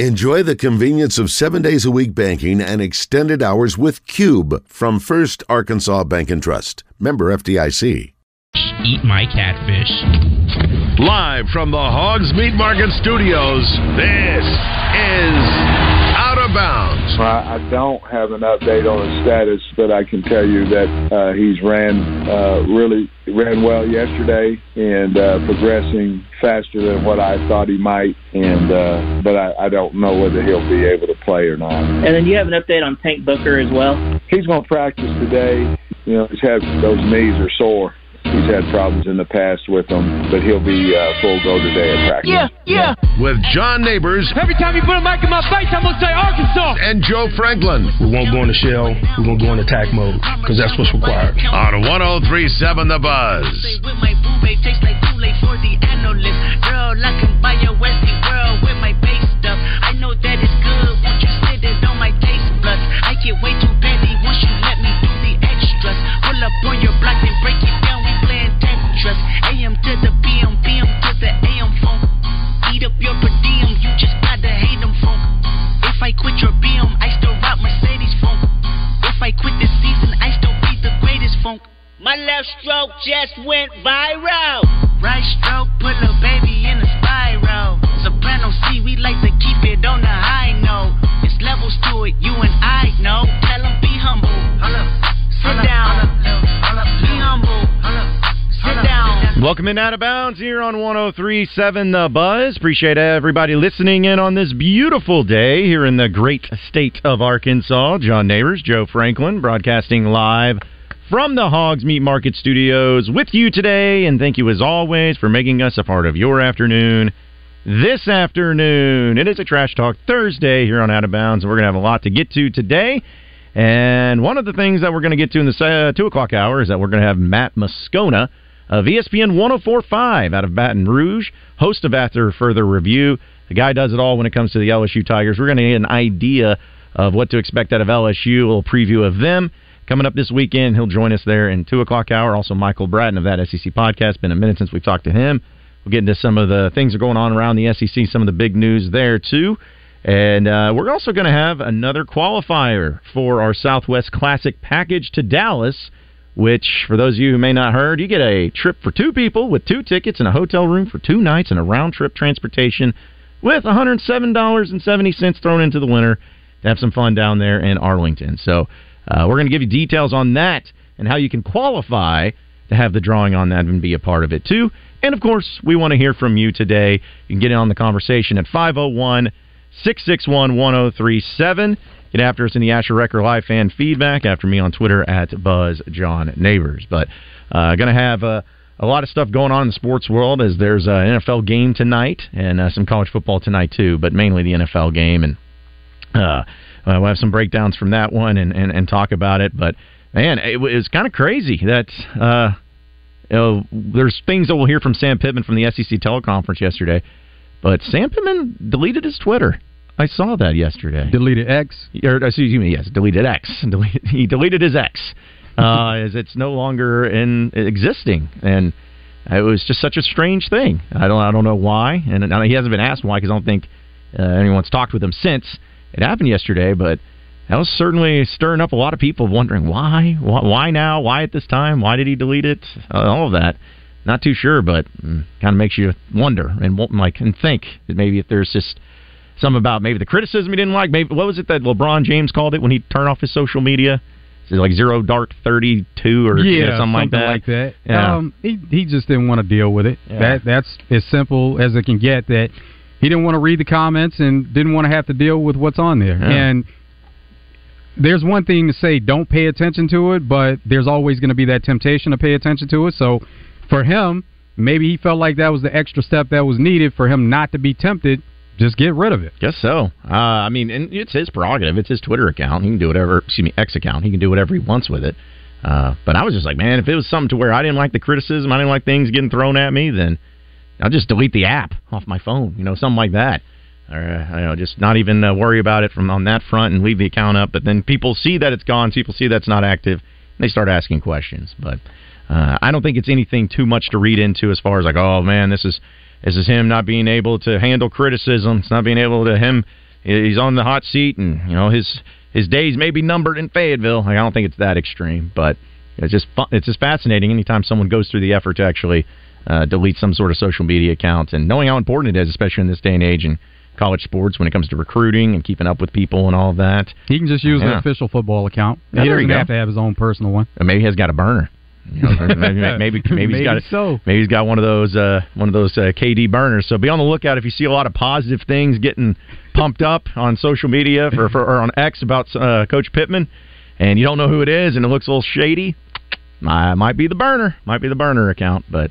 Enjoy the convenience of seven days a week banking and extended hours with Cube from First Arkansas Bank and Trust. Member FDIC. Eat my catfish. Live from the Hogs Meat Market Studios, this is Out of Bounds. I, I don't have an update on his status, but I can tell you that uh, he's ran uh, really ran well yesterday and uh, progressing faster than what I thought he might. And uh, but I, I don't know whether he'll be able to play or not. And then you have an update on Tank Booker as well. He's going to practice today. You know, he's had those knees are sore. He's had problems in the past with them, but he'll be uh, full go today at practice. Yeah, yeah. With John Neighbors Every time you put a mic in my face, I'm gonna say Arkansas. and Joe Franklin We won't go in the shell. We're going to go in attack mode because that's what's required. on 1037 The Buzz. with my boo babe tastes like Kool-Aid for the analyst. Girl, I can buy your Westie world with my base stuff. I know that it's good. Won't you sit it on my taste buds? I get way too petty once you let me do the extras. Pull up on your block and break it down. Quit your BM, I still rock Mercedes phone. If I quit this season, I still be the greatest funk. My left stroke just went viral. Right stroke put a baby in a spiral. Soprano C, we like to keep it on the high note. It's levels to it, you and I know. Tell 'em be humble. Sit down. Be humble. Sit down. Welcome in Out of Bounds here on 1037 The Buzz. Appreciate everybody listening in on this beautiful day here in the great state of Arkansas. John Neighbors, Joe Franklin, broadcasting live from the Hogs Meat Market Studios with you today. And thank you as always for making us a part of your afternoon. This afternoon, it is a Trash Talk Thursday here on Out of Bounds, and we're going to have a lot to get to today. And one of the things that we're going to get to in the uh, 2 o'clock hour is that we're going to have Matt Moscona of ESPN 1045 out of Baton Rouge, host of After Further Review. The guy does it all when it comes to the LSU Tigers. We're going to get an idea of what to expect out of LSU, a little preview of them. Coming up this weekend, he'll join us there in 2 o'clock hour. Also, Michael Bratton of that SEC podcast. Been a minute since we've talked to him. We'll get into some of the things that are going on around the SEC, some of the big news there, too. And uh, we're also going to have another qualifier for our Southwest Classic package to Dallas, which, for those of you who may not heard, you get a trip for two people with two tickets and a hotel room for two nights and a round trip transportation with $107.70 thrown into the winner to have some fun down there in Arlington. So uh, we're going to give you details on that and how you can qualify to have the drawing on that and be a part of it too. And of course, we want to hear from you today. You can get in on the conversation at 501 661 1037. Get after us in the Asher Record Live fan feedback. After me on Twitter at Buzz John Neighbors. But uh, going to have uh, a lot of stuff going on in the sports world as there's an NFL game tonight and uh, some college football tonight too, but mainly the NFL game. And uh, we'll have some breakdowns from that one and, and, and talk about it. But man, it was kind of crazy that. Uh, you know, there's things that we'll hear from Sam Pittman from the SEC teleconference yesterday, but Sam Pittman deleted his Twitter. I saw that yesterday. Deleted X? Or, excuse me, yes, deleted X. He deleted his X, uh, as it's no longer in existing, and it was just such a strange thing. I don't, I don't know why, and he hasn't been asked why because I don't think uh, anyone's talked with him since it happened yesterday. But that was certainly stirring up a lot of people wondering why, why, why now, why at this time, why did he delete it, uh, all of that. Not too sure, but mm, kind of makes you wonder and like and think that maybe if there's just some about maybe the criticism he didn't like. Maybe what was it that LeBron James called it when he turned off his social media? Is like zero dark thirty two or yeah, you know, something, something like that? that. Yeah. Um, he he just didn't want to deal with it. Yeah. That that's as simple as it can get. That he didn't want to read the comments and didn't want to have to deal with what's on there. Yeah. And there's one thing to say, don't pay attention to it, but there's always going to be that temptation to pay attention to it. So for him, maybe he felt like that was the extra step that was needed for him not to be tempted. Just get rid of it. Guess so. Uh, I mean, and it's his prerogative. It's his Twitter account. He can do whatever. Excuse me, X account. He can do whatever he wants with it. Uh, but I was just like, man, if it was something to where I didn't like the criticism, I didn't like things getting thrown at me, then I'll just delete the app off my phone. You know, something like that. Or uh, you know, just not even uh, worry about it from on that front and leave the account up. But then people see that it's gone. People see that's not active. And they start asking questions. But uh, I don't think it's anything too much to read into as far as like, oh man, this is this is him not being able to handle criticism. It's not being able to him he's on the hot seat, and you know his his days may be numbered in Fayetteville. Like, I don't think it's that extreme, but it's just fun, it's just fascinating anytime someone goes through the effort to actually uh, delete some sort of social media account and knowing how important it is, especially in this day and age in college sports when it comes to recruiting and keeping up with people and all that. He can just use Yeah. the official football account. Yeah, he doesn't have to have his own personal one. Or maybe he's got a burner. Maybe, maybe maybe he's got so. maybe he's got one of those uh, one of those uh, KD burners. So be on the lookout if you see a lot of positive things getting pumped up on social media for, for or on X about uh, Coach Pittman, and you don't know who it is, and it looks a little shady. Might might be the burner, might be the burner account, but.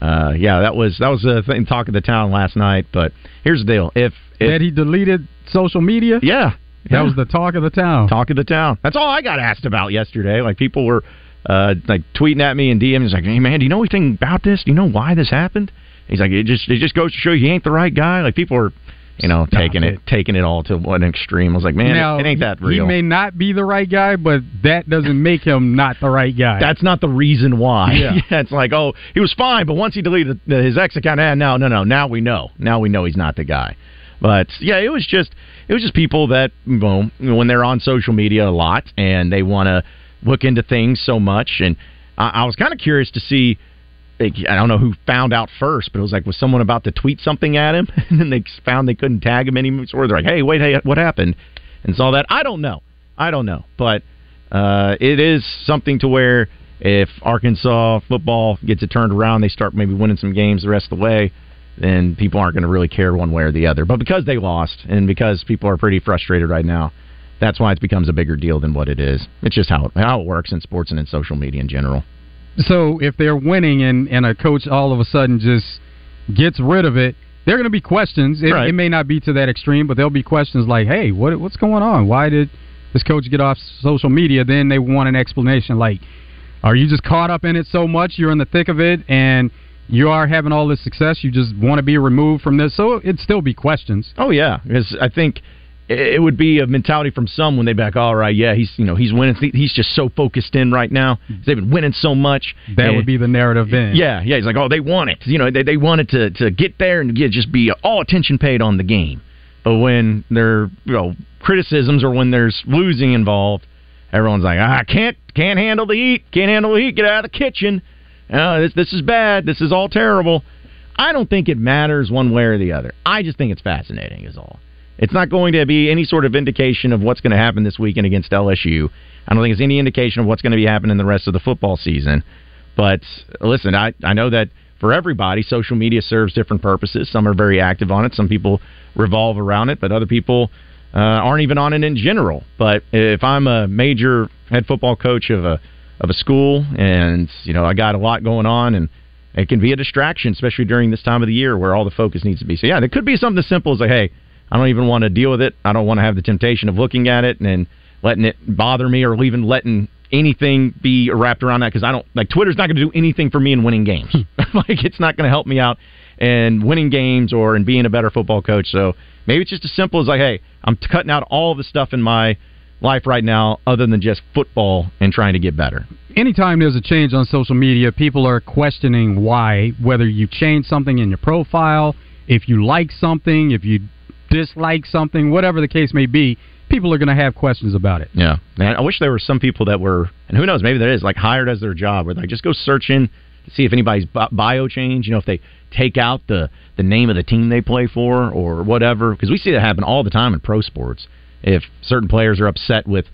Uh, yeah, that was that was the thing talk of the town last night. But here's the deal: if, if that he deleted social media. yeah, That yeah. was the talk of the town. Talk of the town. That's all I got asked about yesterday. Like people were uh, like tweeting at me and DMs like, "Hey man, do you know anything about this? Do you know why this happened?" He's like, "It just it just goes to show you he ain't the right guy." Like people are you know, taking it. it. taking it all to one extreme. I was like, "Man, now, it, it ain't that real." He may not be the right guy, but that doesn't make him not the right guy. That's not the reason why. Yeah. it's like, oh, he was fine, but once he deleted the, his ex account, eh, no, no, no. Now we know. Now we know he's not the guy. But yeah, it was just it was just people that you know, when they're on social media a lot and they want to look into things so much, and I, I was kind of curious to see. like, I don't know who found out first, but it was like was someone about to tweet something at him, and then they found they couldn't tag him anymore. So they're like, "Hey, wait, hey, what happened?" And saw that. I don't know. I don't know, but uh, it is something to where if Arkansas football gets it turned around, they start maybe winning some games the rest of the way, then people aren't going to really care one way or the other. But because they lost and because people are pretty frustrated right now, that's why it becomes a bigger deal than what it is. It's just how it, how it works in sports and in social media in general. So if they're winning and, and a coach all of a sudden just gets rid of it, there are going to be questions. It, Right. it may not be to that extreme, but there'll be questions like, "Hey, what what's going on? Why did this coach get off social media?" Then they want an explanation like, "Are you just caught up in it so much? You're in the thick of it, and you are having all this success. You just want to be removed from this." So it'd still be questions. Oh yeah, because I think it would be a mentality from some when they back. All right, yeah, he's you know he's winning. He's just so focused in right now. They've been winning so much. That And- would be the narrative then. Yeah, yeah. He's like, oh, they want it. You know, they they wanted to to get there and get, just be all attention paid on the game. But when there you know criticisms or when there's losing involved, everyone's like, I can't can't handle the heat. Can't handle the heat. Get out of the kitchen. Uh, this this is bad. This is all terrible. I don't think it matters one way or the other. I just think it's fascinating, is all. It's not going to be any sort of indication of what's going to happen this weekend against LSU. I don't think it's any indication of what's going to be happening the rest of the football season. But listen, I, I know that for everybody, social media serves different purposes. Some are very active on it. Some people revolve around it, but other people uh, aren't even on it in general. But if I'm a major head football coach of a of a school, and you know I got a lot going on, and it can be a distraction, especially during this time of the year where all the focus needs to be. So yeah, there could be something as simple as like, hey, I don't even want to deal with it. I don't want to have the temptation of looking at it and then letting it bother me, or even letting anything be wrapped around that because I don't like Twitter's not going to do anything for me in winning games. Hmm. like it's not going to help me out in winning games or in being a better football coach. So maybe it's just as simple as like, hey, I'm cutting out all the stuff in my life right now other than just football and trying to get better. anytime there's a change on social media, people are questioning why, whether you change something in your profile, if you like something, if you dislike something, whatever the case may be, people are going to have questions about it. Yeah, man. I wish there were some people that were, and who knows, maybe there is, like hired as their job, where like just go searching to see if anybody's bio changed. You know, if they take out the the name of the team they play for or whatever, because we see that happen all the time in pro sports. If certain players are upset with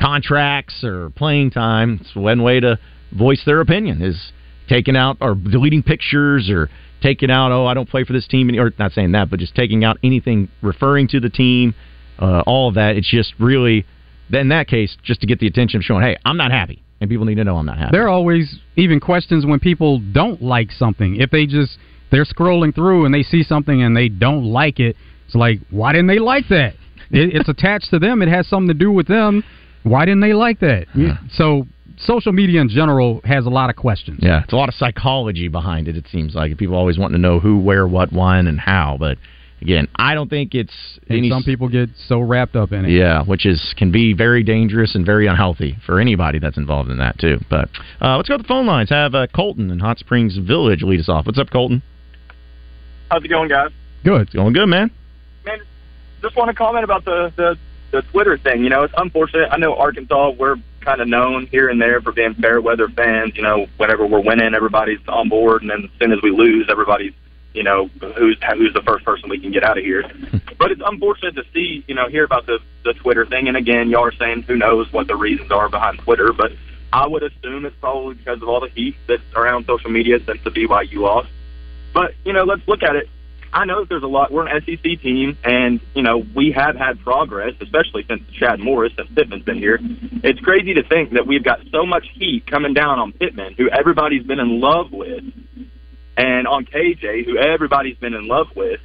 contracts or playing time, it's one way to voice their opinion is taking out or deleting pictures or taking out oh I don't play for this team any- or not saying that but just taking out anything referring to the team uh, all of that it's just really in that case just to get the attention of showing hey I'm not happy and people need to know I'm not happy There are always even questions when people don't like something. If they just they're scrolling through and they see something and they don't like it, it's like why didn't they like that? It, it's attached to them. It has something to do with them. Why didn't they like that? So social media in general has a lot of questions. yeah it's a lot of psychology behind it it seems like people always wanting to know who where what when and how but again I don't think it's And any some people get so wrapped up in it. Yeah, which is can be very dangerous and very unhealthy for anybody that's involved in that too. But uh, let's go to the phone lines. Have uh, Colton in Hot Springs Village lead us off. What's up, Colton? How's it going, guys? Good. It's going good, man. Man, just want to comment about the the the Twitter thing. You know, it's unfortunate. I know Arkansas. We're kind of known here and there for being fair weather fans. You know, whenever we're winning, everybody's on board, and then as soon as we lose, everybody's you know who's who's the first person we can get out of here. but it's unfortunate to see you know hear about the the Twitter thing. And again, y'all are saying who knows what the reasons are behind Twitter, but I would assume it's probably because of all the heat that's around social media since the BYU loss. But you know, let's look at it. I know that there's a lot. We're an SEC team, and you know we have had progress, especially since Chad Morris, since Pittman's been here. It's crazy to think that we've got so much heat coming down on Pittman, who everybody's been in love with, and on KJ, who everybody's been in love with.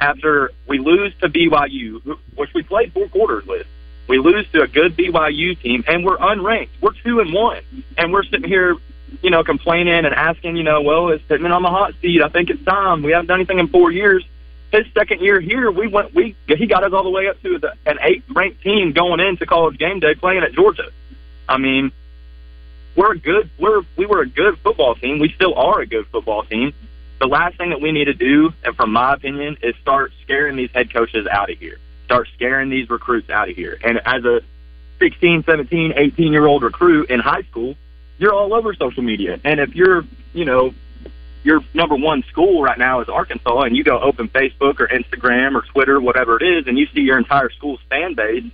After we lose to BYU, which we played four quarters with, we lose to a good BYU team, and we're unranked. We're two and one, and we're sitting here you know, complaining and asking, you know, well, is Pittman on the hot seat? I think it's time. We haven't done anything in four years. His second year here, we went, we he got us all the way up to the, an eighth ranked team going into college game day playing at Georgia. I mean, we're a good, we're we were a good football team. We still are a good football team. The last thing that we need to do, and from my opinion, is start scaring these head coaches out of here. Start scaring these recruits out of here. And as a 16, 17, 18 year old recruit in high school, you're all over social media. And if you're, you know, your number one school right now is Arkansas, and you go open Facebook or Instagram or Twitter, whatever it is, and you see your entire school's fan base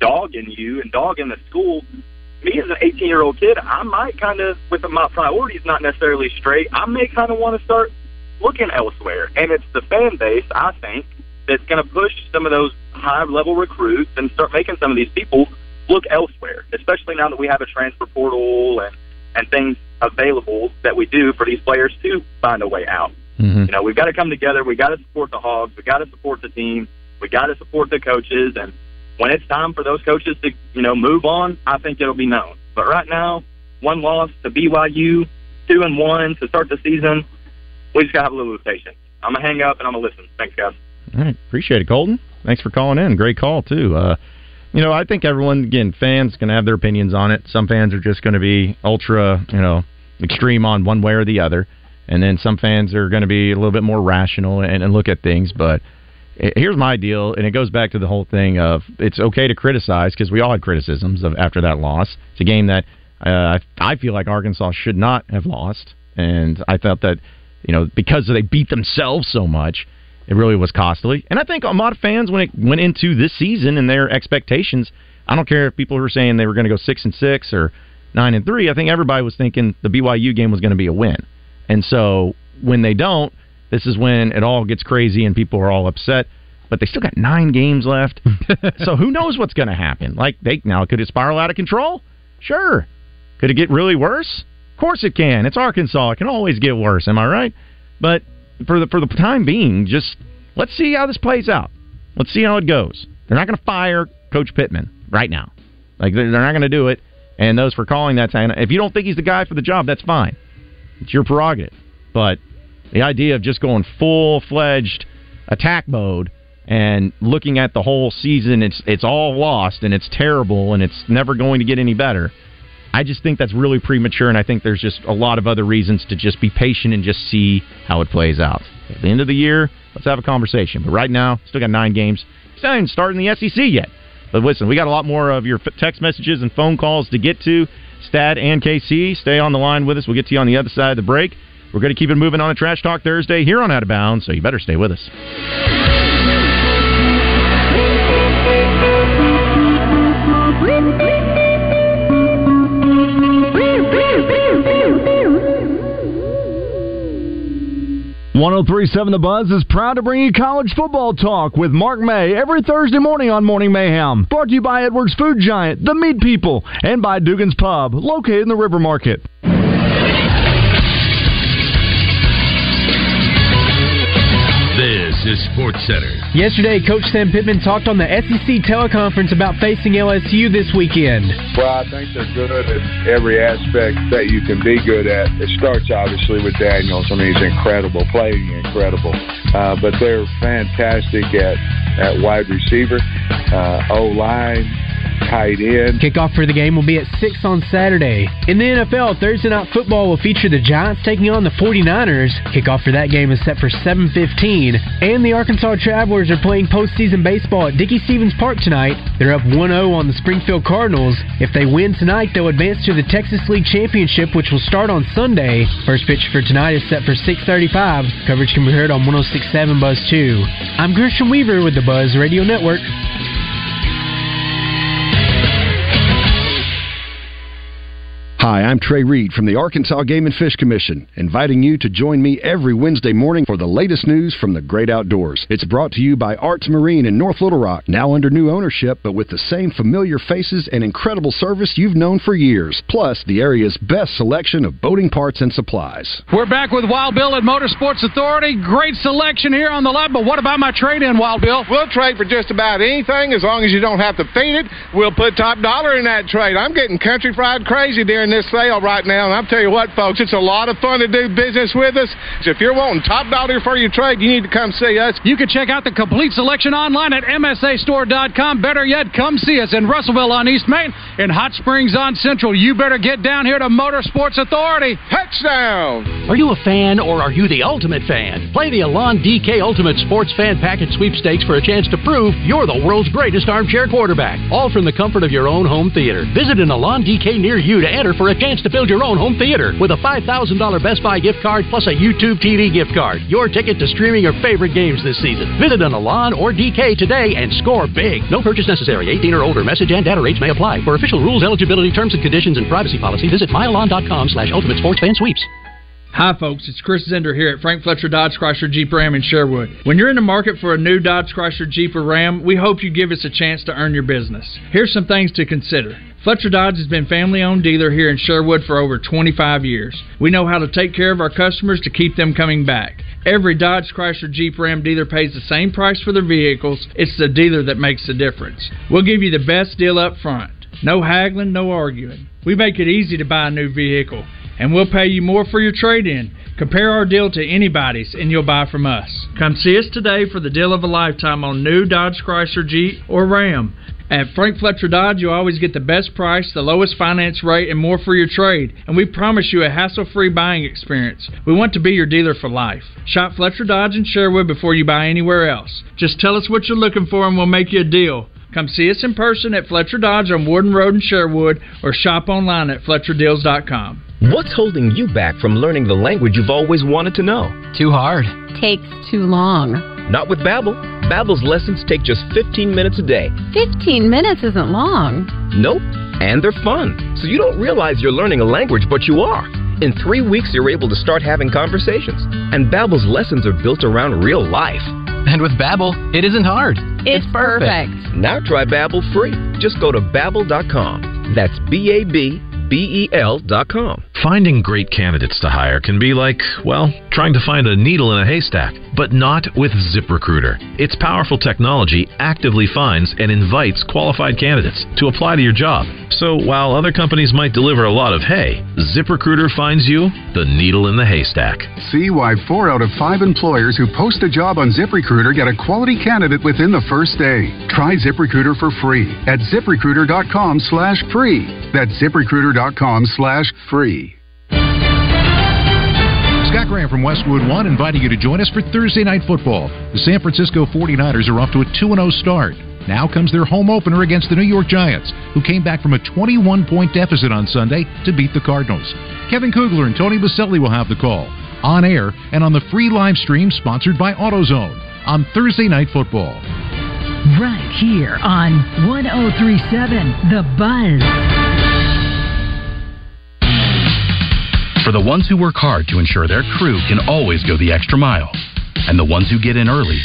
dogging you and dogging the school. Me as an 18 year old kid, I might kind of, with my priorities not necessarily straight, I may kind of want to start looking elsewhere. And it's the fan base, I think, that's going to push some of those high level recruits and start making some of these people look elsewhere, especially now that we have a transfer portal and and things available that we do for these players to find a way out. Mm-hmm. You know, we've got to come together. We got to support the Hogs. We got to support the team. We got to support the coaches. And when it's time for those coaches to, you know, move on, I think it'll be known. But right now, one loss to BYU, two and one to start the season. We just gotta have a little patience. I'm gonna hang up and I'm gonna listen. Thanks, guys. All right, appreciate it, Colton. Thanks for calling in. Great call too. Uh, you know, I think everyone, again, fans can have their opinions on it. Some fans are just going to be ultra, you know, extreme on one way or the other, and then some fans are going to be a little bit more rational and, and look at things. But here's my deal, and it goes back to the whole thing of it's okay to criticize because we all had criticisms of after that loss. It's a game that uh, I feel like Arkansas should not have lost, and I felt that you know because they beat themselves so much it really was costly. And I think a lot of fans, when it went into this season and their expectations, I don't care if people were saying they were going to go six and six or nine and three. I think everybody was thinking the BYU game was going to be a win. And so when they don't, this is when it all gets crazy and people are all upset. But they still got nine games left, so who knows what's going to happen? Like they now could it spiral out of control? Sure. Could it get really worse? Of course it can. It's Arkansas. It can always get worse. Am I right? But for the for the time being, just let's see how this plays out. Let's see how it goes. They're not going to fire Coach Pittman right now. Like they're not going to do it. And those for calling that time, if you don't think he's the guy for the job, that's fine. It's your prerogative. But the idea of just going full fledged attack mode and looking at the whole season, it's it's all lost and it's terrible and it's never going to get any better. I just think that's really premature, and I think there's just a lot of other reasons to just be patient and just see how it plays out. At the end of the year, let's have a conversation. But right now, still got nine games. Still not even starting the SEC yet. But listen, we got a lot more of your text messages and phone calls to get to. Stat and KC, stay on the line with us. We'll get to you on the other side of the break. We're going to keep it moving on a Trash Talk Thursday here on Out of Bounds, so you better stay with us. 1037 The Buzz is proud to bring you college football talk with Mark May every Thursday morning on Morning Mayhem. Brought to you by Edwards Food Giant, The Meat People, and by Dugan's Pub, located in the River Market. This is Sports Center. Yesterday, Coach Sam Pittman talked on the SEC teleconference about facing LSU this weekend. Well, I think they're good at every aspect that you can be good at. It starts obviously with Daniels. I mean, he's incredible, playing incredible. Uh, but they're fantastic at, at wide receiver, uh, O line, tight end. Kickoff for the game will be at 6 on Saturday. In the NFL, Thursday Night Football will feature the Giants taking on the 49ers. Kickoff for that game is set for 7.15. And the Arkansas Travelers are playing postseason baseball at Dickey Stephens Park tonight. They're up 1-0 on the Springfield Cardinals. If they win tonight, they'll advance to the Texas League Championship, which will start on Sunday. First pitch for tonight is set for 6.35. Coverage can be heard on 106.7 Buzz 2. I'm Christian Weaver with the Buzz Radio Network. Hi, I'm Trey Reed from the Arkansas Game and Fish Commission, inviting you to join me every Wednesday morning for the latest news from the great outdoors. It's brought to you by Arts Marine in North Little Rock, now under new ownership, but with the same familiar faces and incredible service you've known for years, plus the area's best selection of boating parts and supplies. We're back with Wild Bill at Motorsports Authority. Great selection here on the lot, but what about my trade in, Wild Bill? We'll trade for just about anything as long as you don't have to feed it. We'll put top dollar in that trade. I'm getting country fried crazy during this sale right now, and I'll tell you what, folks, it's a lot of fun to do business with us. So if you're wanting top dollar for your trade, you need to come see us. You can check out the complete selection online at MSAstore.com. Better yet, come see us in Russellville on East Main and Hot Springs on Central. You better get down here to Motorsports Authority. Touchdown! Are you a fan or are you the ultimate fan? Play the Alon DK Ultimate Sports Fan Package Sweepstakes for a chance to prove you're the world's greatest armchair quarterback. All from the comfort of your own home theater. Visit an Alon DK near you to enter for a chance to build your own home theater with a $5,000 Best Buy gift card plus a YouTube TV gift card. Your ticket to streaming your favorite games this season. Visit an Alon or DK today and score big. No purchase necessary. 18 or older. Message and data rates may apply. For official rules, eligibility, terms and conditions, and privacy policy, visit myalon.com slash ultimate sports fan sweeps. Hi, folks. It's Chris Zender here at Frank Fletcher Dodge Chrysler Jeep Ram in Sherwood. When you're in the market for a new Dodge Chrysler Jeep or Ram, we hope you give us a chance to earn your business. Here's some things to consider. Fletcher Dodge has been family owned dealer here in Sherwood for over 25 years. We know how to take care of our customers to keep them coming back. Every Dodge Chrysler Jeep Ram dealer pays the same price for their vehicles. It's the dealer that makes the difference. We'll give you the best deal up front. No haggling, no arguing. We make it easy to buy a new vehicle, and we'll pay you more for your trade in. Compare our deal to anybody's, and you'll buy from us. Come see us today for the deal of a lifetime on new Dodge Chrysler Jeep or Ram. At Frank Fletcher Dodge, you'll always get the best price, the lowest finance rate, and more for your trade. And we promise you a hassle free buying experience. We want to be your dealer for life. Shop Fletcher Dodge in Sherwood before you buy anywhere else. Just tell us what you're looking for, and we'll make you a deal. Come see us in person at Fletcher Dodge on Warden Road in Sherwood or shop online at FletcherDeals.com. What's holding you back from learning the language you've always wanted to know? Too hard. Takes too long. Not with Babbel. Babbel's lessons take just 15 minutes a day. 15 minutes isn't long. Nope. And they're fun. So you don't realize you're learning a language, but you are. In three weeks, you're able to start having conversations. And Babbel's lessons are built around real life. And with Babbel, it isn't hard. It's, it's perfect. perfect. Now try Babbel free. Just go to babbel.com. That's B A B B E L dot com. Finding great candidates to hire can be like, well, trying to find a needle in a haystack, but not with ZipRecruiter. Its powerful technology actively finds and invites qualified candidates to apply to your job. So while other companies might deliver a lot of hay, ZipRecruiter finds you the needle in the haystack. See why four out of five employers who post a job on ZipRecruiter get a quality candidate within the first day. Try ZipRecruiter for free at ziprecruiter.com slash free. That's ziprecruiter.com slash free. Scott Graham from Westwood One inviting you to join us for Thursday Night Football. The San Francisco 49ers are off to a 2 0 start. Now comes their home opener against the New York Giants, who came back from a 21 point deficit on Sunday to beat the Cardinals. Kevin Kugler and Tony Boselli will have the call on air and on the free live stream sponsored by AutoZone on Thursday Night Football. Right here on 1037 The Buzz. For the ones who work hard to ensure their crew can always go the extra mile, and the ones who get in early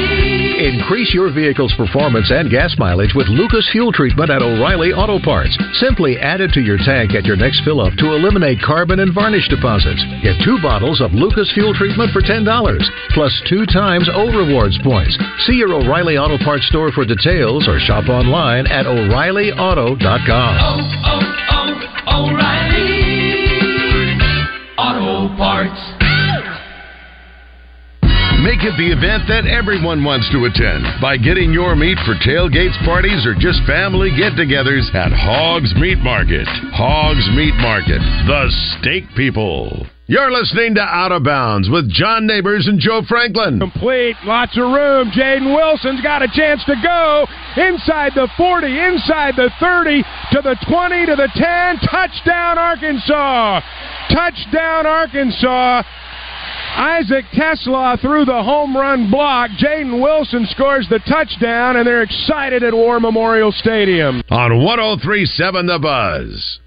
Increase your vehicle's performance and gas mileage with Lucas Fuel Treatment at O'Reilly Auto Parts. Simply add it to your tank at your next fill up to eliminate carbon and varnish deposits. Get two bottles of Lucas Fuel Treatment for $10, plus two times O Rewards points. See your O'Reilly Auto Parts store for details or shop online at O'ReillyAuto.com. Oh, oh, oh, O'Reilly Auto Parts. Make it the event that everyone wants to attend by getting your meat for tailgates, parties, or just family get togethers at Hogs Meat Market. Hogs Meat Market, the steak people. You're listening to Out of Bounds with John Neighbors and Joe Franklin. Complete, lots of room. Jaden Wilson's got a chance to go inside the 40, inside the 30, to the 20, to the 10. Touchdown, Arkansas! Touchdown, Arkansas! Isaac TeSlaa threw the home run block. Jaden Wilson scores the touchdown, and they're excited at War Memorial Stadium. On 1037 The Buzz.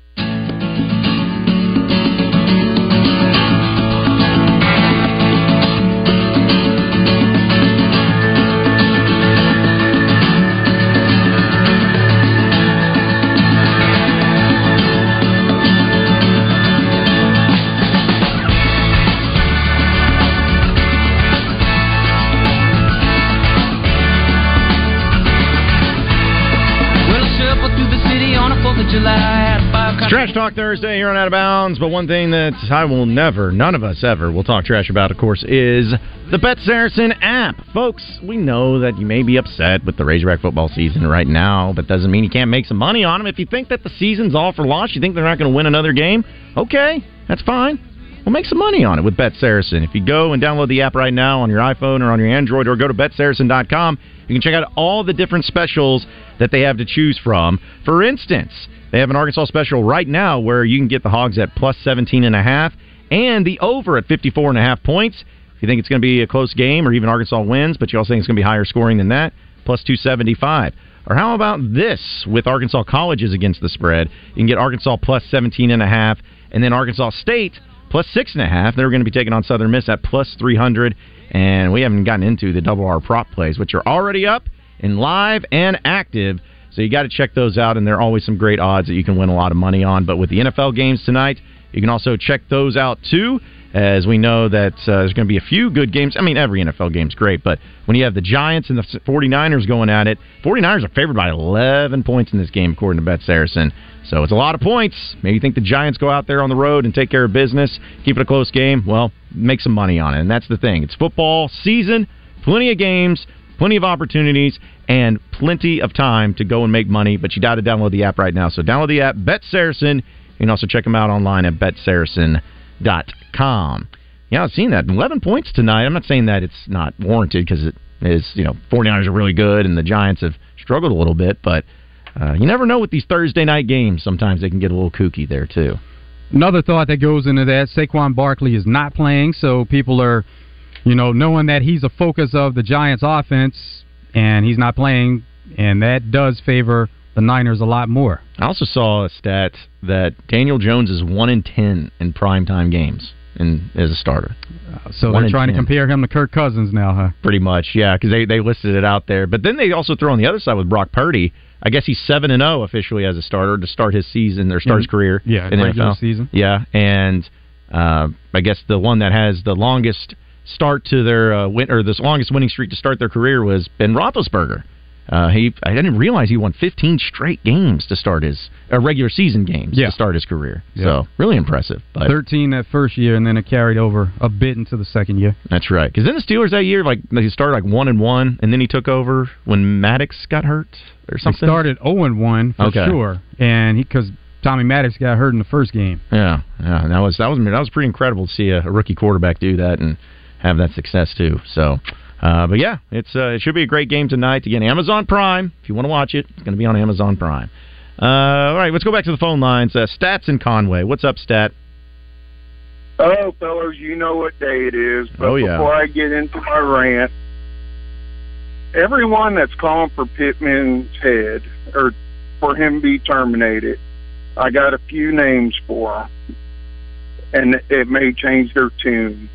Trash Talk Thursday here on Out of Bounds, but one thing that I will never, none of us ever, will talk trash about, of course, is the Bet Saracen app. Folks, we know that you may be upset with the Razorback football season right now, but doesn't mean you can't make some money on them. If you think that the season's all for loss, you think they're not going to win another game, okay, that's fine. We'll make some money on it with Bet Saracen. If you go and download the app right now on your iPhone or on your Android, or go to betsaracen.com, you can check out all the different specials that they have to choose from. For instance, they have an Arkansas special right now where you can get the Hogs at plus 17 and a half and the over at 54 and a half points. If you think it's going to be a close game or even Arkansas wins, but you also think it's going to be higher scoring than that, plus 275. Or how about this with Arkansas colleges against the spread? You can get Arkansas plus 17 and a half and then Arkansas State plus six and a half. They're going to be taking on Southern Miss at plus 300. And we haven't gotten into the double R prop plays, which are already up and live and active. So you got to check those out, and there are always some great odds that you can win a lot of money on. But with the NFL games tonight, you can also check those out too, as we know that uh, there's going to be a few good games. I mean, every NFL game's great, but when you have the Giants and the 49ers going at it, 49ers are favored by 11 points in this game, according to Bet Saracen. So it's a lot of points. Maybe you think the Giants go out there on the road and take care of business, keep it a close game. Well, make some money on it. And that's the thing. It's football season, plenty of games, plenty of opportunities, and plenty of time to go and make money. But you got to download the app right now. So download the app, Bet Saracen. You can also check them out online at betsaracen.com. Yeah, I've seen that. 11 points tonight. I'm not saying that it's not warranted because it is, you know, 49ers are really good and the Giants have struggled a little bit, but uh, you never know with these Thursday night games. Sometimes they can get a little kooky there, too. Another thought that goes into that, Saquon Barkley is not playing, so people are, you know, knowing that he's a focus of the Giants offense and he's not playing, and that does favor the Niners a lot more. I also saw a stat that Daniel Jones is 1 in 10 in primetime games in, as a starter. So One they're trying 10. to compare him to Kirk Cousins now, huh? Pretty much, yeah, because they, they listed it out there. But then they also throw on the other side with Brock Purdy. I guess he's 7 and 0 officially as a starter to start his season or start his Mhm. career Yeah, in regular NFL. season. Yeah, and uh, I guess the one that has the longest start to their uh, win or this longest winning streak to start their career was Ben Roethlisberger. Uh, he I didn't realize he won 15 straight games to start his uh, regular season games Yeah. to start his career. Yeah. So really impressive. But 13 that first year, and then it carried over a bit into the second year. That's right. Because then the Steelers that year, like they started like one and one, and then he took over when Maddox got hurt or They something. started 0 and 1 for Okay. sure, and he because Tommy Maddox got hurt in the first game. Yeah, yeah. And that was that was that was pretty incredible to see a, a rookie quarterback do that and have that success too. So, uh, but yeah, it's uh, it should be a great game tonight. Again, Amazon Prime. If you want to watch it, it's going to be on Amazon Prime. Uh, all right, let's go back to the phone lines. Uh, Stats in Conway. What's up, Stat? Oh, fellas, you know what day it is. But Oh, yeah. before I get into my rant, everyone that's calling for Pittman's head or for him to be terminated, I got a few names for 'em, and it may change their tune.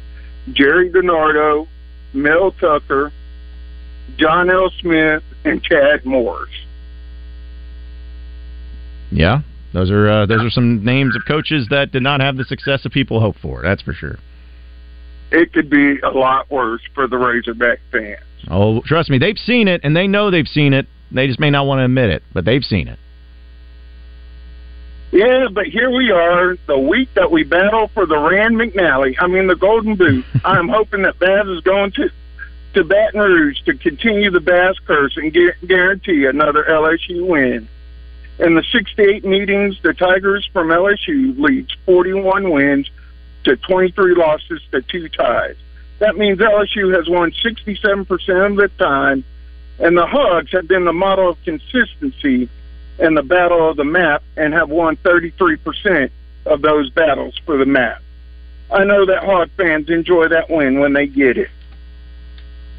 Gerry DiNardo, Mel Tucker, John L. Smith, and Chad Morris. Yeah, those are uh, those are some names of coaches that did not have the success that people hoped for. That's for sure. It could be a lot worse for the Razorback fans. Oh, trust me, they've seen it, and they know they've seen it. They just may not want to admit it, but they've seen it. Yeah, but here we are, the week that we battle for the Rand McNally. I mean, the Golden Boot. I'm hoping that Bass is going to to Baton Rouge to continue the Bass curse and gu- guarantee another LSU win. In the 68 meetings, the Tigers from LSU leads 41 wins to 23 losses to two ties. That means LSU has won 67% of the time, and the Hogs have been the model of consistency in the battle of the map and have won 33% of those battles for the map. I know that Hog fans enjoy that win when they get it.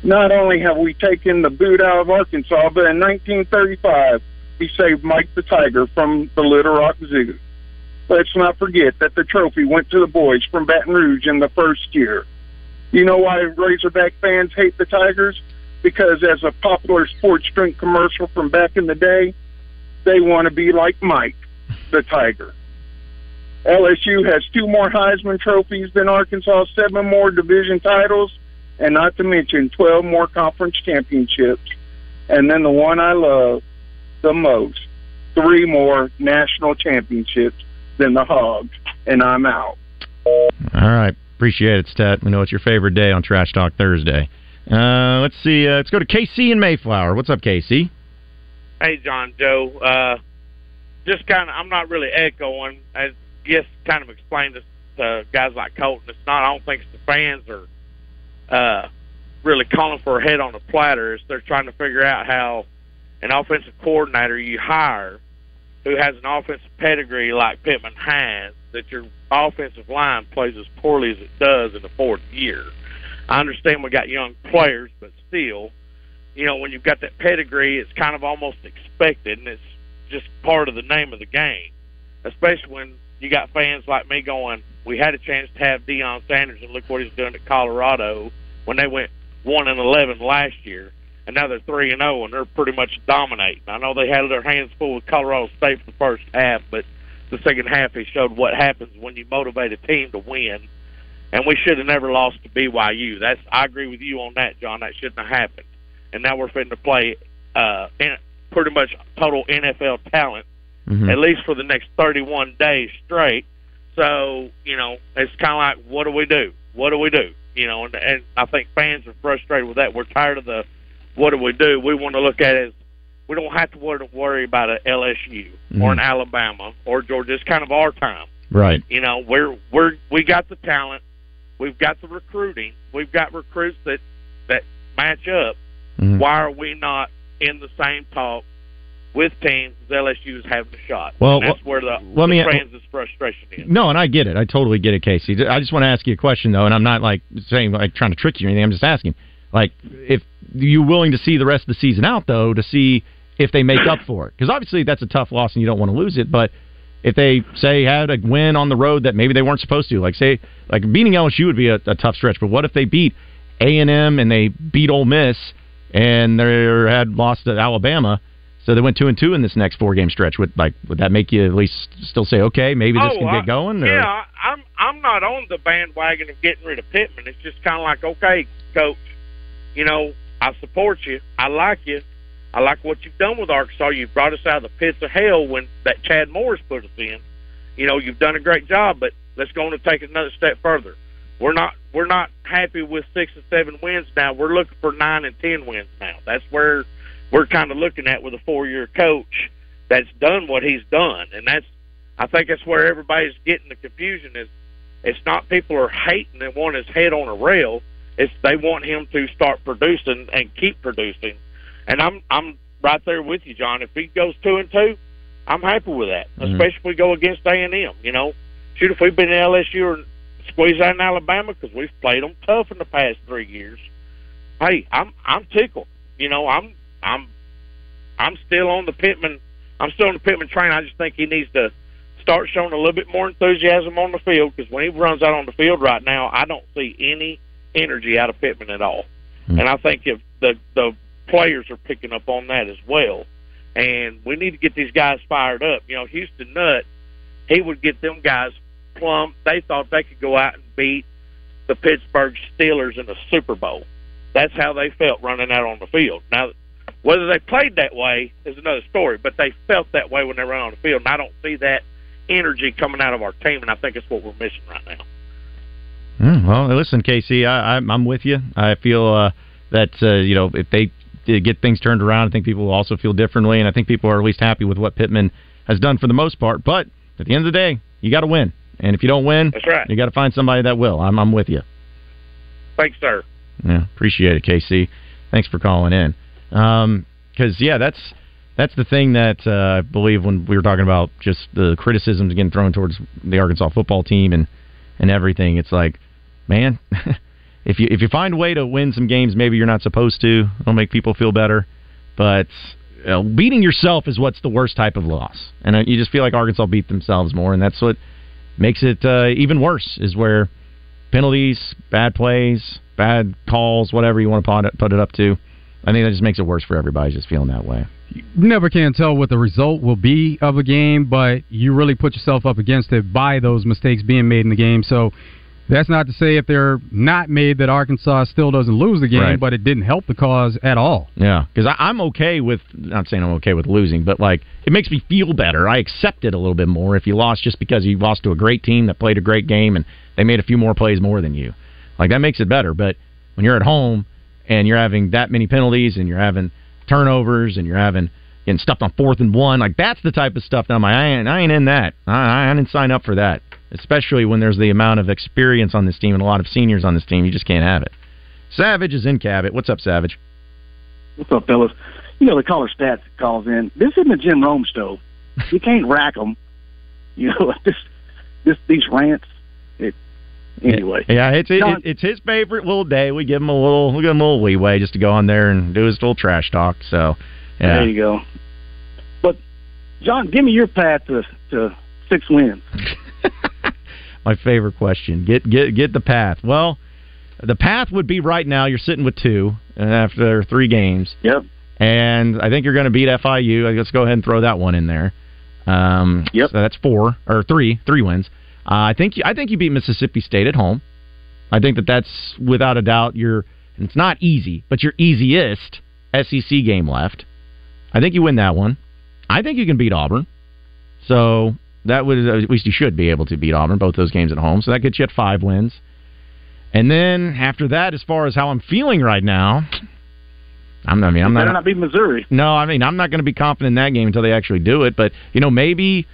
Not only have we taken the boot out of Arkansas, but in 1935, we saved Mike the Tiger from the Little Rock Zoo. Let's not forget that the trophy went to the boys from Baton Rouge in the first year. You know why Razorback fans hate the Tigers? Because as a popular sports drink commercial from back in the day, they want to be like Mike, the Tiger. LSU has two more Heisman trophies than Arkansas, seven more division titles, and not to mention 12 more conference championships. And then the one I love the most, three more national championships than the Hogs. And I'm out. All right, appreciate it, Stat. We know it's your favorite day on Trash Talk Thursday. Uh, let's see. Uh, let's go to KC in Mayflower. What's up, KC? Hey, John Joe. Uh, just kind of, I'm not really echoing. I guess kind of explained this to guys like Colton. It's not. I don't think it's the fans are uh, really calling for a head on a platter. It's they're trying to figure out how an offensive coordinator you hire who has an offensive pedigree like Pittman has, that your offensive line plays as poorly as it does in the fourth year. I understand we got young players, but still, you know, when you've got that pedigree, it's kind of almost expected, and it's just part of the name of the game. Especially when you got fans like me going, we had a chance to have Deion Sanders, and look what he's doing at Colorado when they went one and eleven last year, and now they're three and zero, and they're pretty much dominating. I know they had their hands full with Colorado State for the first half, but the second half he showed what happens when you motivate a team to win. And we should have never lost to BYU. That's I agree with you on that, John. That shouldn't have happened. And now we're fitting to play uh, in pretty much total NFL talent, Mm-hmm. at least for the next 31 days straight. So you know, it's kind of like, what do we do? What do we do? You know, and, and I think fans are frustrated with that. We're tired of the what do we do? We want to look at it as we don't have to worry, about an LSU or an. Alabama or Georgia. It's kind of our time. Right. You know, we're we're we got the talent, we've got the recruiting, we've got recruits that that match up. Mhm. Why are we not in the same talk with teams as LSU is having a shot? Well, and that's where the, let the me- fans' frustration is. No, and I get it. I totally get it, Casey. I just want to ask you a question though, and I'm not like saying like trying to trick you or anything. I'm just asking, like, if you're willing to see the rest of the season out though to see if they make up for it? Because obviously that's a tough loss and you don't want to lose it. But if they say had a win on the road that maybe they weren't supposed to, like say like beating LSU would be a, a tough stretch. But what if they beat A and M and they beat Ole Miss and they had lost to Alabama? So they went two and two in this next four game stretch. Would like would that make you at least still say okay, maybe this oh, can get going? Or? Yeah, I'm I'm not on the bandwagon of getting rid of Pittman. It's just kind of like, okay, coach, you know, I support you, I like you, I like what you've done with Arkansas. You've brought us out of the pits of hell when that Chad Morris put us in. You know, you've done a great job, but let's go on and take it another step further. We're not we're not happy with six and seven wins now. We're looking for nine and ten wins now. That's where we're kind of looking at with a four year coach that's done what he's done, and that's I think that's where everybody's getting the confusion is it's not people are hating and want his head on a rail. It's they want him to start producing and keep producing. And I'm I'm right there with you, John. If he goes two and two, I'm happy with that. Mhm. Especially if we go against A and M. You know, shoot, if we've been in LSU or squeeze out in Alabama because we've played them tough in the past three years. Hey, I'm I'm tickled. You know, I'm I'm I'm still on the Pittman. I'm still on the Pittman train. I just think he needs to start showing a little bit more enthusiasm on the field because when he runs out on the field right now, I don't see any energy out of Pittman at all. Hmm. And I think if the the players are picking up on that as well. And we need to get these guys fired up. You know, Houston Nutt, he would get them guys plumb. They thought they could go out and beat the Pittsburgh Steelers in the Super Bowl. That's how they felt running out on the field. Now, whether they played that way is another story, but they felt that way when they ran on the field. And I don't see that energy coming out of our team, and I think it's what we're missing right now. Mm, well, listen, Casey, I, I'm, I'm with you. I feel uh, that uh, you know if they get things turned around, I think people will also feel differently, and I think people are at least happy with what Pittman has done for the most part. But at the end of the day, you got to win, and if you don't win, That's right. you got to find somebody that will. I'm, I'm with you. Thanks, sir. Yeah, appreciate it, Casey. Thanks for calling in. Because yeah, that's that's the thing that uh, I believe when we were talking about just the criticisms getting thrown towards the Arkansas football team and and everything. It's like, man, if you if you find a way to win some games, maybe you're not supposed to. It'll make people feel better, but. Uh, beating yourself is what's the worst type of loss, and uh, you just feel like Arkansas beat themselves more, and that's what makes it uh, even worse. Is where penalties, bad plays, bad calls, whatever you want to put it, put it up to. I think that just makes it worse for everybody just feeling that way. You never can tell what the result will be of a game, but you really put yourself up against it by those mistakes being made in the game. So that's not to say if they're not made that Arkansas still doesn't lose the game, Right. but it didn't help the cause at all. Yeah, because I'm okay with not saying I'm okay with losing, but like it makes me feel better. I accept it a little bit more if you lost just because you lost to a great team that played a great game and they made a few more plays more than you. Like that makes it better. But when you're at home and you're having that many penalties and you're having turnovers and you're having getting stuffed on fourth and one, like that's the type of stuff that I'm like, I ain't, I ain't in that. I, I didn't sign up for that. Especially when there's the amount of experience on this team and a lot of seniors on this team, you just can't have it. Savage is in Cabot. What's up, Savage? What's up, fellas? You know, the caller stats calls in. This isn't a Jim Rome stove. You can't rack them. You know, this, this, these rants. It, anyway. Yeah, it's it, John- it's his favorite little day. We give him a little we give him a little leeway just to go on there and do his little trash talk. So yeah, There you go. But John, give me your path to to six wins. my favorite question. Get get get the path. Well, the path would be right now. You're sitting with two after three games. Yep. And I think you're going to beat FIU. Let's go ahead and throw that one in there. Um, yep. So that's four or three, three wins. Uh, I think you, I think you beat Mississippi State at home. I think that that's without a doubt your. and It's not easy, but your easiest SEC game left. I think you win that one. I think you can beat Auburn. So that would at least you should be able to beat Auburn both those games at home. So that gets you at five wins. And then after that, as far as how I'm feeling right now, I'm. not. I mean, I'm Better not. not be Missouri. No, I mean, I'm not going to be confident in that game until they actually do it. But, you know, maybe,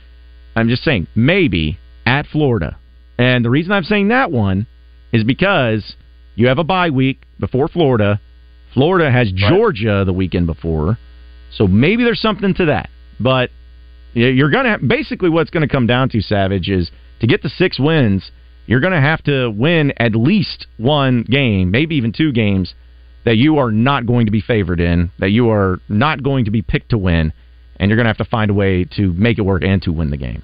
I'm just saying, maybe at Florida. And the reason I'm saying that one is because you have a bye week before Florida. Florida has Georgia the weekend before. So maybe there's something to that. But you're going to, basically, what's going to come down to, Savage, is to get the six wins, you're going to have to win at least one game, maybe even two games that you are not going to be favored in, that you are not going to be picked to win, and you're going to have to find a way to make it work and to win the game.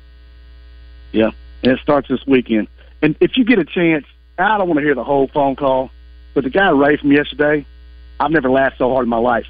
Yeah, and it starts this weekend. And if you get a chance, I don't want to hear the whole phone call, but the guy Ray from yesterday, I've never laughed so hard in my life.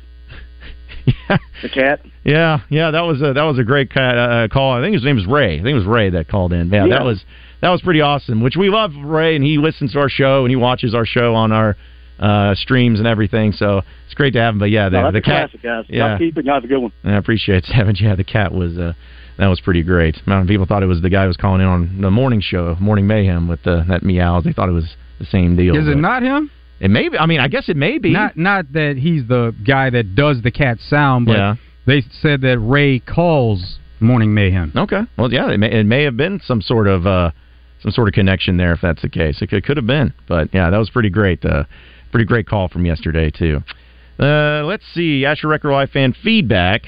The cat. Yeah, yeah, that was a that was a great cat, uh, call. I think his name was Ray. I think it was Ray that called in. Yeah, Yeah. that was that was pretty awesome. Which we love Ray, and he listens to our show and he watches our show on our uh, streams and everything. So it's great to have him. But yeah, the, No, that's the a cat. classic, guys. Yeah. Y'all keep it. Y'all have a good one. I appreciate it, Savage. Yeah, the cat was uh, that was pretty great. amount of people thought it was the guy who was calling in on the morning show, Morning Mayhem, with the, that meows. They thought it was the same deal. Is it not him? It may be. I mean, I guess it may be. Not not that he's the guy that does the cat sound, but Yeah. they said that Ray calls Morning Mayhem. Okay. Well, yeah, it may, it may have been some sort of uh, some sort of connection there, if that's the case. It could, could have been, but yeah, that was pretty great. Uh, pretty great call from yesterday too. Uh, let's see, Asher Record Live fan feedback.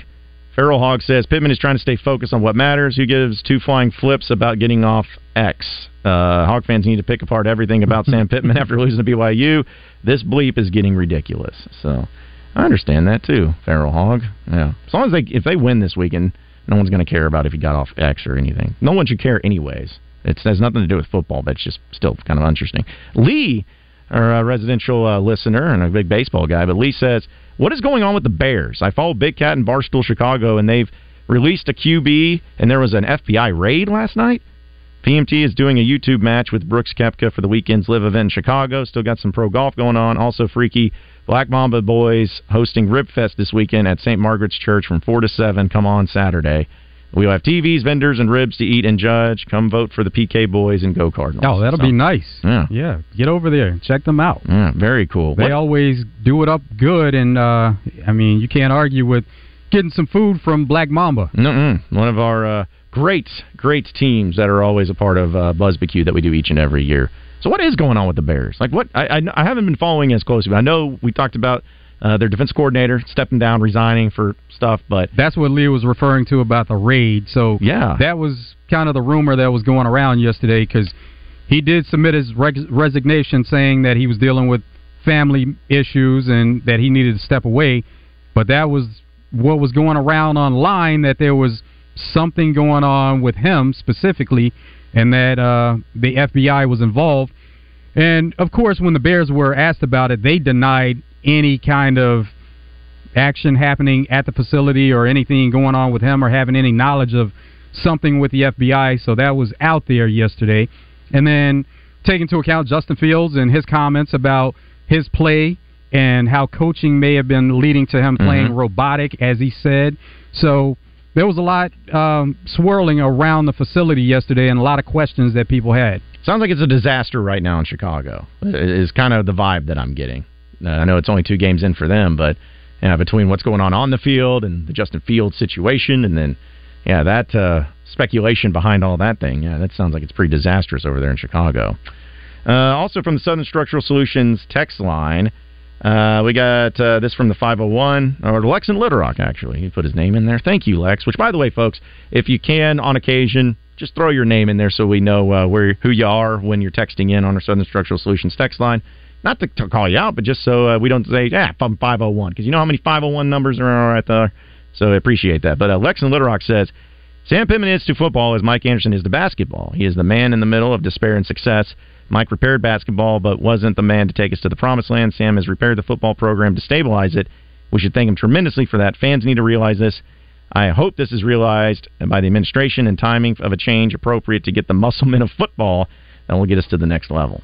Feral Hog says Pittman is trying to stay focused on what matters. Who gives two flying flips about getting off X? Uh, Hog fans need to pick apart everything about Sam Pittman after losing to BYU. This bleep is getting ridiculous. So I understand that too, Feral Hog. Yeah, as long as they if they win this weekend, no one's going to care about if he got off X or anything. No one should care anyways. It has nothing to do with football, but it's just still kind of interesting. Lee our uh, residential uh, listener and a big baseball guy. But Lee says, "What is going on with the Bears? I follow Big Cat and Barstool Chicago, and they've released a QB, and there was an FBI raid last night." PMT is doing a YouTube match with Brooks Koepka for the weekend's live event in Chicago. Still got some pro golf going on. Also, freaky Black Mamba Boys hosting Rib Fest this weekend at St. Margaret's Church from 4 to 7. Come on Saturday. We'll have TVs, vendors, and ribs to eat and judge. Come vote for the PK Boys and Go Cardinals. Oh, that'll So, be nice. Yeah. Yeah. Get over there and check them out. Yeah, very cool. They What- always do it up good, and uh, I mean, you can't argue with getting some food from Black Mamba. Mm-mm. One of our uh, great, great teams that are always a part of uh, BuzzBQ that we do each and every year. So, what is going on with the Bears? Like, what? I, I, I haven't been following as closely. But I know we talked about uh, their defense coordinator stepping down, resigning for stuff, but That's what Lee was referring to about the raid. So Yeah. that was kind of the rumor that was going around yesterday because he did submit his resignation saying that he was dealing with family issues and that he needed to step away. But that was what was going around online that there was something going on with him specifically, and that uh, the FBI was involved. And of course, when the Bears were asked about it, they denied any kind of action happening at the facility or anything going on with him or having any knowledge of something with the FBI. So that was out there yesterday. And then take into account Justin Fields and his comments about his play and how coaching may have been leading to him playing Mhm. robotic, as he said. So there was a lot um, swirling around the facility yesterday and a lot of questions that people had. Sounds like it's a disaster right now in Chicago. Is kind of the vibe that I'm getting. Uh, I know it's only two games in for them, but yeah, between what's going on on the field and the Justin Fields situation, and then yeah, that uh, speculation behind all that thing, yeah, that sounds like it's pretty disastrous over there in Chicago. Uh, also from the Southern Structural Solutions text line, uh, we got uh, this from the 501, or Lex and Little Rock, actually. He put his name in there. Thank you, Lex. Which, by the way, folks, if you can, on occasion, just throw your name in there so we know uh, where who you are when you're texting in on our Southern Structural Solutions text line. Not to, to call you out, but just so uh, we don't say, yeah, I'm 501, because you know how many 501 numbers there are right there. So I appreciate that. But uh, Lex and Little Rock says, Sam Pittman is to football as Mike Anderson is to basketball. He is the man in the middle of despair and success. Mike repaired basketball, but wasn't the man to take us to the promised land. Sam has repaired the football program to stabilize it. We should thank him tremendously for that. Fans need to realize this. I hope this is realized by the administration and timing of a change appropriate to get the musclemen of football that will get us to the next level.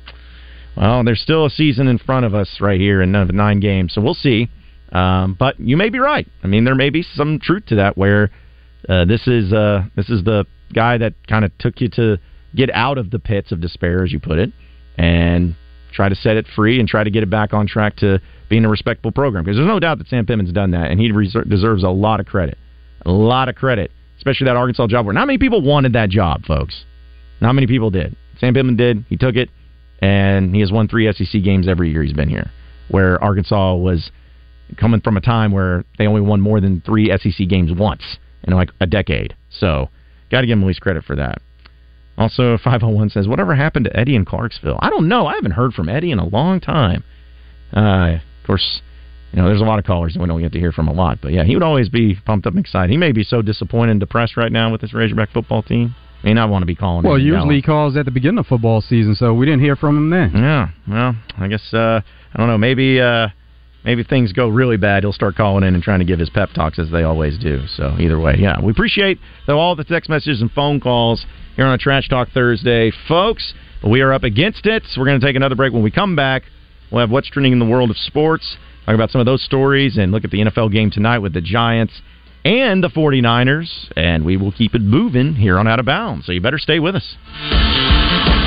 Well, there's still a season in front of us right here in uh, nine games, so we'll see. Um, but you may be right. I mean, there may be some truth to that where uh, this is uh, this is the guy that kind of took you to get out of the pits of despair, as you put it, and try to set it free and try to get it back on track to being a respectable program. Because there's no doubt that Sam Pittman's done that, and he deserves a lot of credit, a lot of credit, especially that Arkansas job. Where not many people wanted that job, folks. Not many people did. Sam Pittman did. He took it, and he has won three SEC games every year he's been here. Where Arkansas was coming from a time where they only won more than three SEC games once in like a decade. So, got to give him at least credit for that. Also, 501 says, Whatever happened to Eddie in Clarksville? I don't know. I haven't heard from Eddie in a long time. Uh, of course, you know, there's a lot of callers that we don't get to hear from a lot. But yeah, he would always be pumped up and excited. He may be so disappointed and depressed right now with this Razorback football team. May not want to be calling Well, usually he calls at the beginning of football season, so we didn't hear from him then. Yeah, well, I guess uh, I don't know. Maybe uh, maybe things go really bad. He'll start calling in and trying to give his pep talks as they always do. So either way, yeah, we appreciate though all the text messages and phone calls here on a Trash Talk Thursday, folks. We are up against it. So we're going to take another break. When we come back, we'll have what's trending in the world of sports. Talk about some of those stories and look at the NFL game tonight with the Giants and the 49ers. And we will keep it moving here on Out of Bounds. So you better stay with us.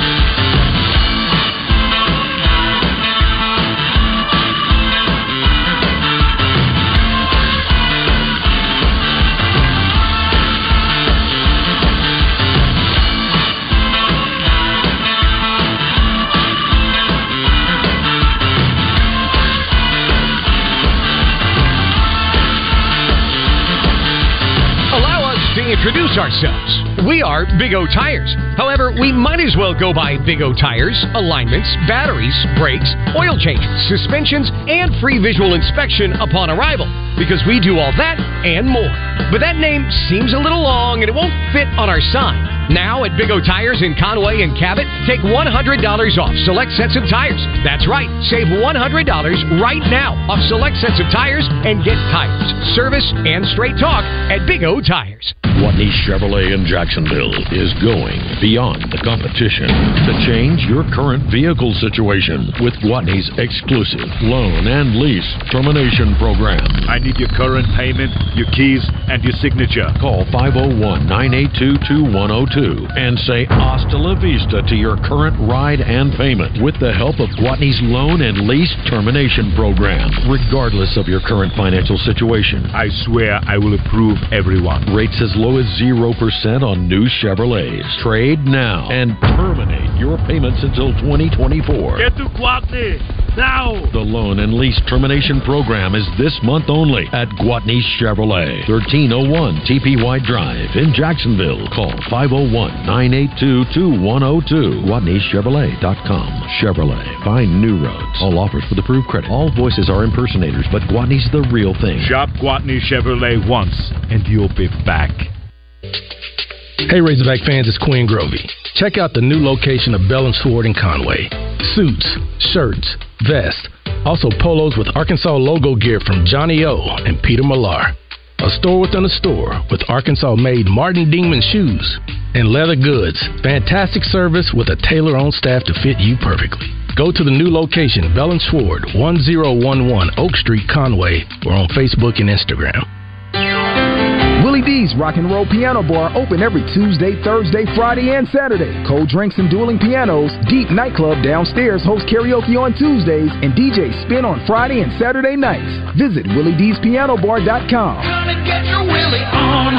Ourselves. We are Big O Tires. However, we might as well go by Big O Tires, alignments, batteries, brakes, oil changes, suspensions, and free visual inspection upon arrival. because we do all that and more. But that name seems a little long and it won't fit on our sign. Now at Big O Tires in Conway and Cabot, take $100 off select sets of tires. That's right, save $100 right now off select sets of tires and get tires, service, and straight talk at Big O Tires. Gwatney Chevrolet in Jacksonville is going beyond the competition to change your current vehicle situation with Gwatney's exclusive loan and lease termination program. I need your current payment, your keys, and your signature. Call 501 982 2102 and say hasta la vista to your current ride and payment with the help of Gwatney's loan and lease termination program, regardless of your current financial situation. I swear I will approve everyone. Rates as low as 0% on new Chevrolets. Trade now and terminate your payments until 2024. Get to Gwatney now. The loan and lease termination program is this month only at Gwatney Chevrolet, 1301 TPY Drive in Jacksonville. Call 501 982 2102. GwatneyChevrolet.com. Chevrolet. Find new roads. All offers with approved credit. All voices are impersonators, but Gwatney's the real thing. Shop Gwatney Chevrolet once, and you'll be back. Hey Razorback fans, it's Quinn Grovey. Check out the new location of Bell and Sword in Conway. Suits, shirts, vests, also polos with Arkansas logo gear from Johnny O and Peter Millar. A store within a store with Arkansas made Martin Dingman shoes and leather goods. Fantastic service with a tailor on staff to fit you perfectly. Go to the new location, Bell and Sword, 1011 Oak Street, Conway, or on Facebook and Instagram. Willie D's Rock and Roll Piano Bar open every Tuesday, Thursday, Friday, and Saturday. Cold drinks and dueling pianos. Deep Nightclub downstairs hosts karaoke on Tuesdays and DJ Spin on Friday and Saturday nights. Visit WillieD'sPianoBar.com. Get your Willie on.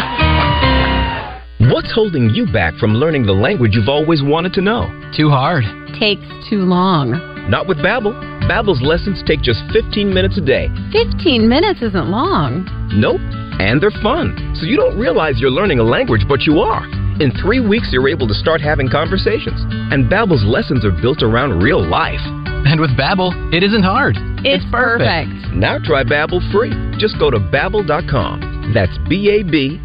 What's holding you back from learning the language you've always wanted to know? Too hard. Takes too long. Not with Babbel. Babbel's lessons take just 15 minutes a day. 15 minutes isn't long. Nope. And they're fun. So you don't realize you're learning a language, but you are. In three weeks, you're able to start having conversations. And Babbel's lessons are built around real life. And with Babbel, it isn't hard. It's, perfect. Now try Babbel free. Just go to babbel.com. That's B-A-B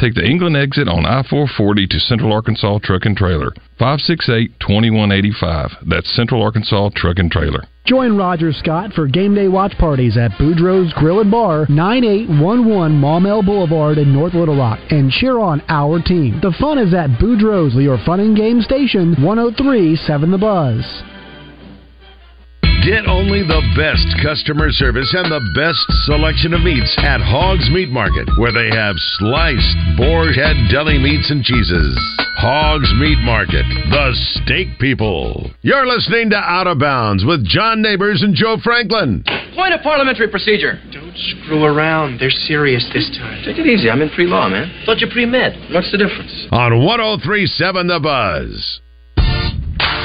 Take the England exit on I 440 to Central Arkansas Truck and Trailer. 568 2185. That's Central Arkansas Truck and Trailer. Join Roger Scott for game day watch parties at Boudreaux's Grill and Bar, 9811 Maumelle Boulevard in North Little Rock, and cheer on our team. The fun is at Boudreaux's, your fun and game station, 1037 The Buzz. Get only the best customer service and the best selection of meats at Hogs Meat Market, where they have sliced boar head deli meats and cheeses. Hogs Meat Market, the steak people. You're listening to Out of Bounds with John Neighbors and Joe Franklin. Point of parliamentary procedure. Don't screw around. They're serious this time. Take it easy. I'm in pre-law, man. Thought you pre-med. What's the difference? On 1037 The Buzz.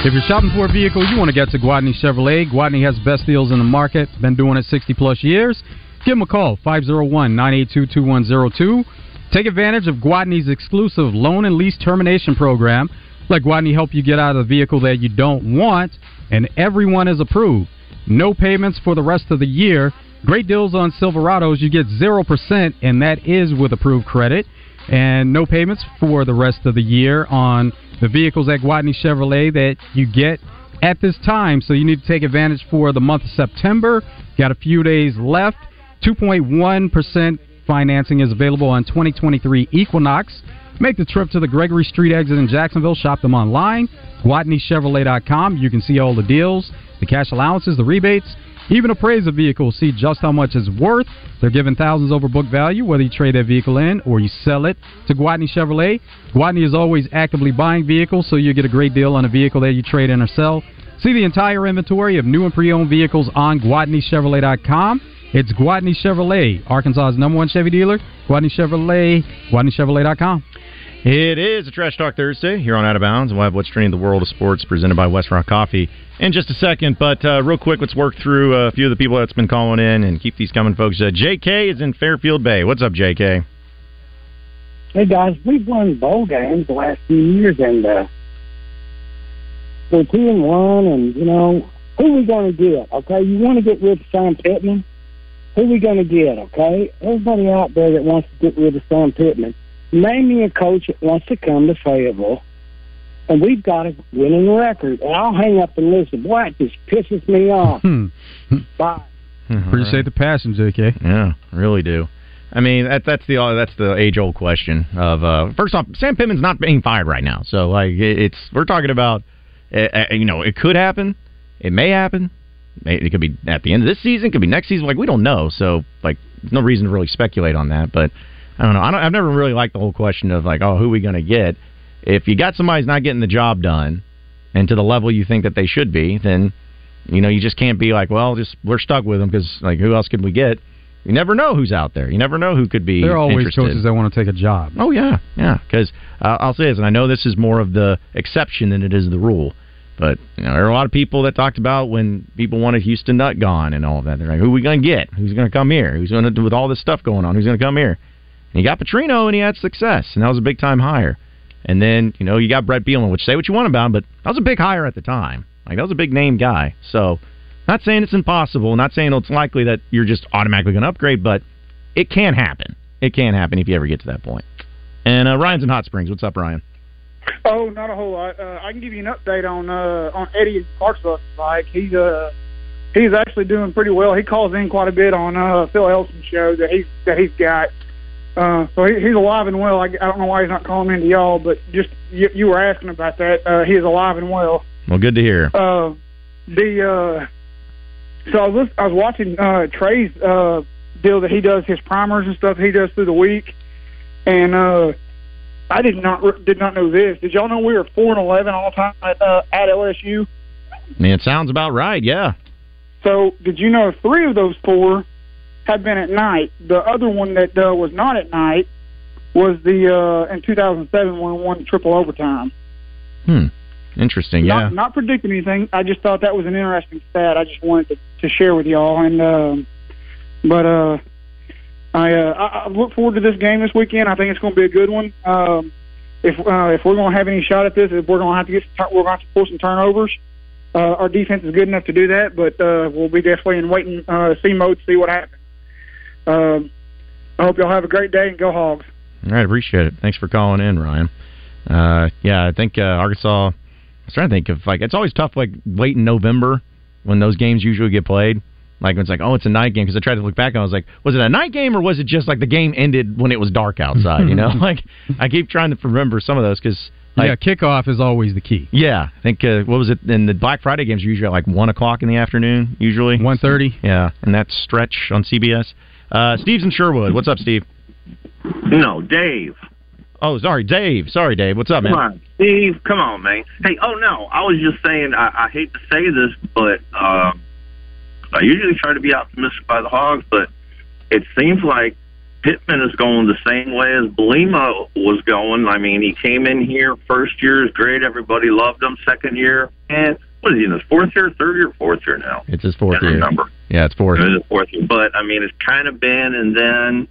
If you're shopping for a vehicle, you want to get to Gwatney Chevrolet. Gwatney has the best deals in the market. Been doing it 60 plus years. Give them a call, 501-982-2102. Take advantage of Gwatney's exclusive loan and lease termination program. Let Gwatney help you get out of the vehicle that you don't want, and everyone is approved. No payments for the rest of the year. Great deals on Silverados. You get 0%, and that is with approved credit. And no payments for the rest of the year on the vehicles at Gwatney Chevrolet that you get at this time. So you need to take advantage for the month of September. Got a few days left. 2.1% financing is available on 2023 Equinox. Make the trip to the Gregory Street exit in Jacksonville. Shop them online, GwatneyChevrolet.com. You can see all the deals, the cash allowances, the rebates, even appraise a vehicle, see just how much it's worth. They're giving thousands over book value, whether you trade that vehicle in or you sell it to Gwatney Chevrolet. Gwatney is always actively buying vehicles, so you get a great deal on a vehicle that you trade in or sell. See the entire inventory of new and pre-owned vehicles on GwatneyChevrolet.com. It's Gwatney Chevrolet, Arkansas's number one Chevy dealer. Gwatney Chevrolet, GwatneyChevrolet.com. It is a Trash Talk Thursday here on Out of Bounds. We'll have what's trending in the world of sports presented by West Rock Coffee in just a second. But uh, real quick, let's work through a few of the people that's been calling in and keep these coming, folks. Uh, J.K. is in Fairfield Bay. What's up, J.K.? Hey guys, we've won bowl games the last few years, and uh, we're two and one. And you know who we going to get? Okay, you want to get rid of Sam Pittman? Who we going to get? Okay, everybody out there that wants to get rid of Sam Pittman, name me a coach that wants to come to Fayetteville, and we've got a winning record. And I'll hang up and listen. Boy, it just pisses me off. Hmm. Bye. Appreciate the passion, JK. Yeah, really do. I mean, that, that's the that's the age old question of uh, first off, Sam Pittman's not being fired right now, so like it- it's we're talking about, uh, uh, you know, it could happen, it may happen, it could be at the end of this season, it could be next season, like we don't know, so like no reason to really speculate on that. But I don't know, I don't, I've never really liked the whole question of like, oh, who are we going to get? If you got somebody who's not getting the job done, and to the level you think that they should be, then you know you just can't be like, well, just we're stuck with them because like who else could we get? You never know who's out there. You never know who could be. There are always interested. coaches that want to take a job. Oh yeah, yeah. Because uh, I'll say this, and I know this is more of the exception than it is the rule. But you know, there are a lot of people that talked about when people wanted Houston Nutt gone and all of that. They're like, "Who are we going to get? Who's going to come here? Who's going to do with all this stuff going on? Who's going to come here?" And you got Petrino, and he had success, and that was a big time hire. And then you know you got Brett Bielema, which say what you want about him, but that was a big hire at the time. Like that was a big name guy. So, not saying it's impossible, not saying it's likely that you're just automatically going to upgrade, but it can happen. It can happen if you ever get to that point. And uh, Ryan's in Hot Springs. What's up, Ryan? Oh, not a whole lot. Uh, I can give you an update on uh, on Eddie Clarksville. Like he's uh he's actually doing pretty well. He calls in quite a bit on uh, Phil Elson's show that he's that he's got. Uh, so he, he's alive and well. I, I don't know why he's not calling in to y'all, but just you, you were asking about that. Uh, he is alive and well. Well, good to hear. Uh, the uh, so I was I was watching uh, Trey's uh, deal that he does his primers and stuff he does through the week, and uh, I did not did not know this. Did y'all know we were four and eleven all time at uh, at LSU? I mean, it sounds about right. Yeah. So did you know three of those four had been at night? The other one that uh, was not at night was the uh, in 2007 when we won triple overtime. Hmm. Interesting. Yeah. Not, not predicting anything. I just thought that was an interesting stat. I just wanted to, to share with y'all. And um, but uh, I, uh, I I look forward to this game this weekend. I think it's going to be a good one. Um, if uh, if we're going to have any shot at this, if we're going to have to get some, we're going to have to pull some turnovers. Uh, our defense is good enough to do that, but uh, we'll be definitely in waiting uh, see mode to see what happens. Um, I hope y'all have a great day and go Hogs. All right, appreciate it. Thanks for calling in, Ryan. Uh, yeah, I think uh, Arkansas. I was trying to think of like it's always tough like late in November when those games usually get played. Like it's like, oh, it's a night game because I tried to look back and I was like, was it a night game or was it just like the game ended when it was dark outside? You know, like I keep trying to remember some of those because like, yeah, kickoff is always the key. yeah, I think uh, what was it? In the Black Friday games are usually at like one o'clock in the afternoon. Usually one thirty. Yeah, and that stretch on CBS. Uh, Steve's in Sherwood. What's up, Steve? No, Dave. Oh, sorry, Dave. Sorry, Dave. What's up, man? Come on, Steve. Come on, man. Hey, oh no, I was just saying. I, I hate to say this, but uh, I usually try to be optimistic by the Hogs, but it seems like Pittman is going the same way as Bielema was going. I mean, he came in here first year is great. Everybody loved him. Second year, and what is he in his fourth year, third year, fourth year now? It's his fourth year. number. Yeah, it's fourth. It is fourth year. But I mean, it's kind of been, and then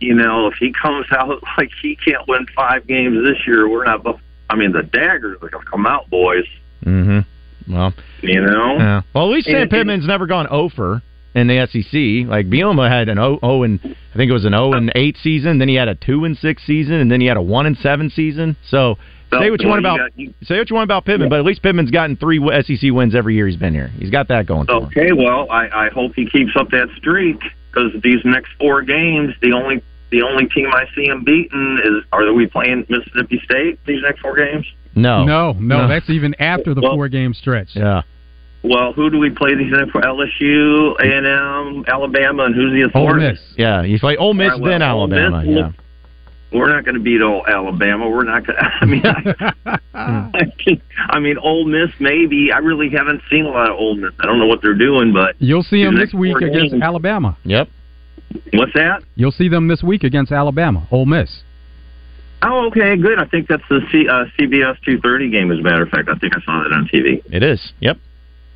you know, if he comes out like he can't win five games this year, we're not. I mean, the daggers are gonna come out, boys. Mm-hmm. Well, You know. yeah. Well, at least Sam And- Pittman's never gone over in the SEC. Like Bielema had an 0, 0 and I think it was an 0 and 8 season. Then he had a 2 and 6 season, and then he had a 1 and 7 season. So. Say what you want well, about you got- say what you want about Pittman, but at least Pittman's gotten three SEC wins every year he's been here. He's got that going. For him. Okay, well, I, I hope he keeps up that streak because these next four games, the only the only team I see him beating is are we playing Mississippi State these next four games? No, no, no. That's even after the four game stretch. Yeah. Well, who do we play these next for? LSU, A and M, Alabama, and who's the Ole authority? Miss. Yeah, you play Ole Miss All right, well, then Ole Miss Alabama. will- yeah. We're not going to beat old Alabama. We're not going. to I mean, I, I mean, Ole Miss maybe. I really haven't seen a lot of Ole Miss. I don't know what they're doing, but You'll see them this week against games- Alabama. Yep. What's that? You'll see them this week against Alabama. Ole Miss. Oh, okay, good. I think that's the C, uh, CBS 230 game. As a matter of fact, I think I saw that on TV. It is. Yep.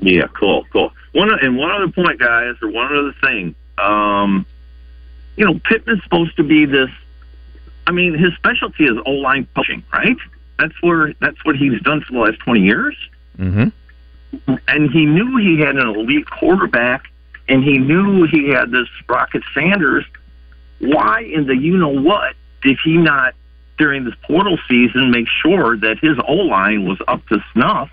Yeah, cool, cool. One and one other point, guys, or one other thing. Um, you know, Pittman's supposed to be this. I mean, his specialty is O line coaching, right? That's where that's what he's done for the last twenty years. Mm-hmm. And he knew he had an elite quarterback, and he knew he had this Rocket Sanders. Why in the you know what did he not during this portal season make sure that his O line was up to snuff?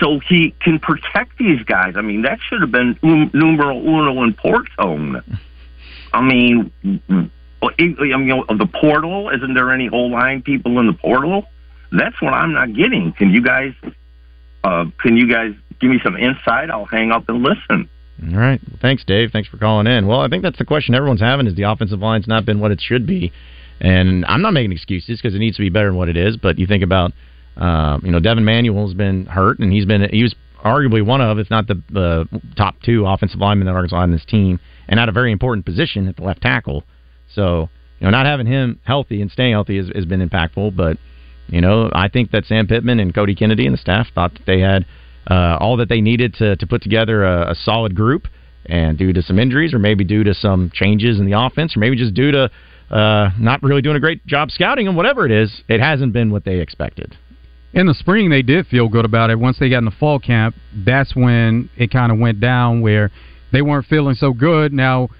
so he can protect these guys. I mean, that should have been um, numero uno in Portone. I mean, I mean, the portal. Isn't there any O line people in the portal? That's what I'm not getting. Can you guys, uh, can you guys give me some insight? I'll hang up and listen. All right. Thanks, Dave. Thanks for calling in. Well, I think that's the question everyone's having: is the offensive line's not been what it should be? And I'm not making excuses because it needs to be better than what it is. But you think about, uh, you know, Devin Manuel's been hurt, and he's been he was arguably one of, if not the uh, top two offensive linemen that Arkansas on this team, and at a very important position at the left tackle. So, you know, not having him healthy and staying healthy has, has been impactful. But, you know, I think that Sam Pittman and Cody Kennedy and the staff thought that they had uh, all that they needed to, to put together a, a solid group. And due to some injuries, or maybe due to some changes in the offense, or maybe just due to uh, not really doing a great job scouting and whatever it is, it hasn't been what they expected. In the spring, they did feel good about it. Once they got in the fall camp, that's when it kind of went down where they weren't feeling so good. Now,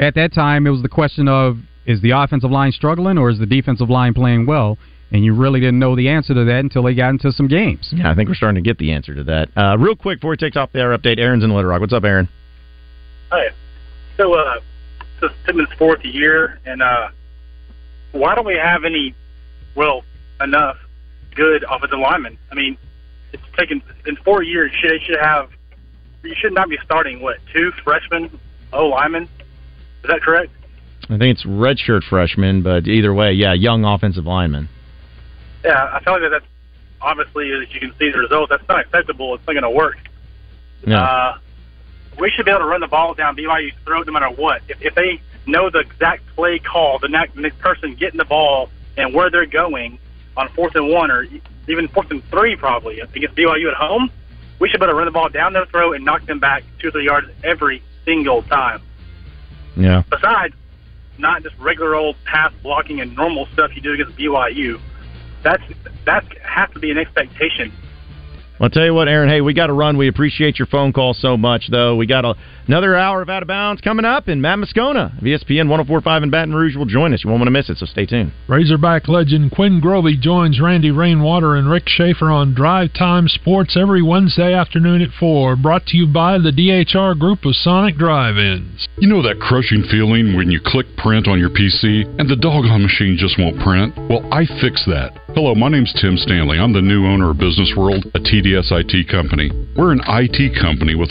at that time, it was the question of is the offensive line struggling or is the defensive line playing well? And you really didn't know the answer to that until they got into some games. Yeah, I think we're starting to get the answer to that. Uh, real quick before he takes off the air update, Aaron's in Little Rock. What's up, Aaron? Hi. So, uh, this is Pittman's fourth year, and uh, why don't we have any, well, enough good offensive linemen? I mean, it's taken in four years. You should, you should have, you should not be starting what two freshmen O linemen. Is that correct? I think it's redshirt freshman, but either way, yeah, young offensive lineman. Yeah, I feel like that that's obviously, as you can see the results, that's not acceptable. It's not going to work. Yeah. Uh, we should be able to run the ball down BYU's throat no matter what. If, if they know the exact play call, the next, next person getting the ball and where they're going on fourth and one or even fourth and three probably against BYU at home, we should be able to run the ball down their throat and knock them back two or three yards every single time. Yeah. Besides, not just regular old pass blocking and normal stuff you do against BYU. That's that has to be an expectation I'll tell you what, Aaron. Hey, we got to run. We appreciate your phone call so much, though. We got a, another hour of Out of Bounds coming up, and Matt Moscona of ESPN 1045 in Baton Rouge will join us. You won't want to miss it, so stay tuned. Razorback legend Quinn Grovey joins Randy Rainwater and Rick Schaefer on Drive Time Sports every Wednesday afternoon at 4. Brought to you by the DHR Group of Sonic Drive-Ins. You know that crushing feeling when you click print on your PC and the doggone machine just won't print? Well, I fix that. Hello, my name's Tim Stanley. I'm the new owner of Business World, a IT company. We're an IT company with a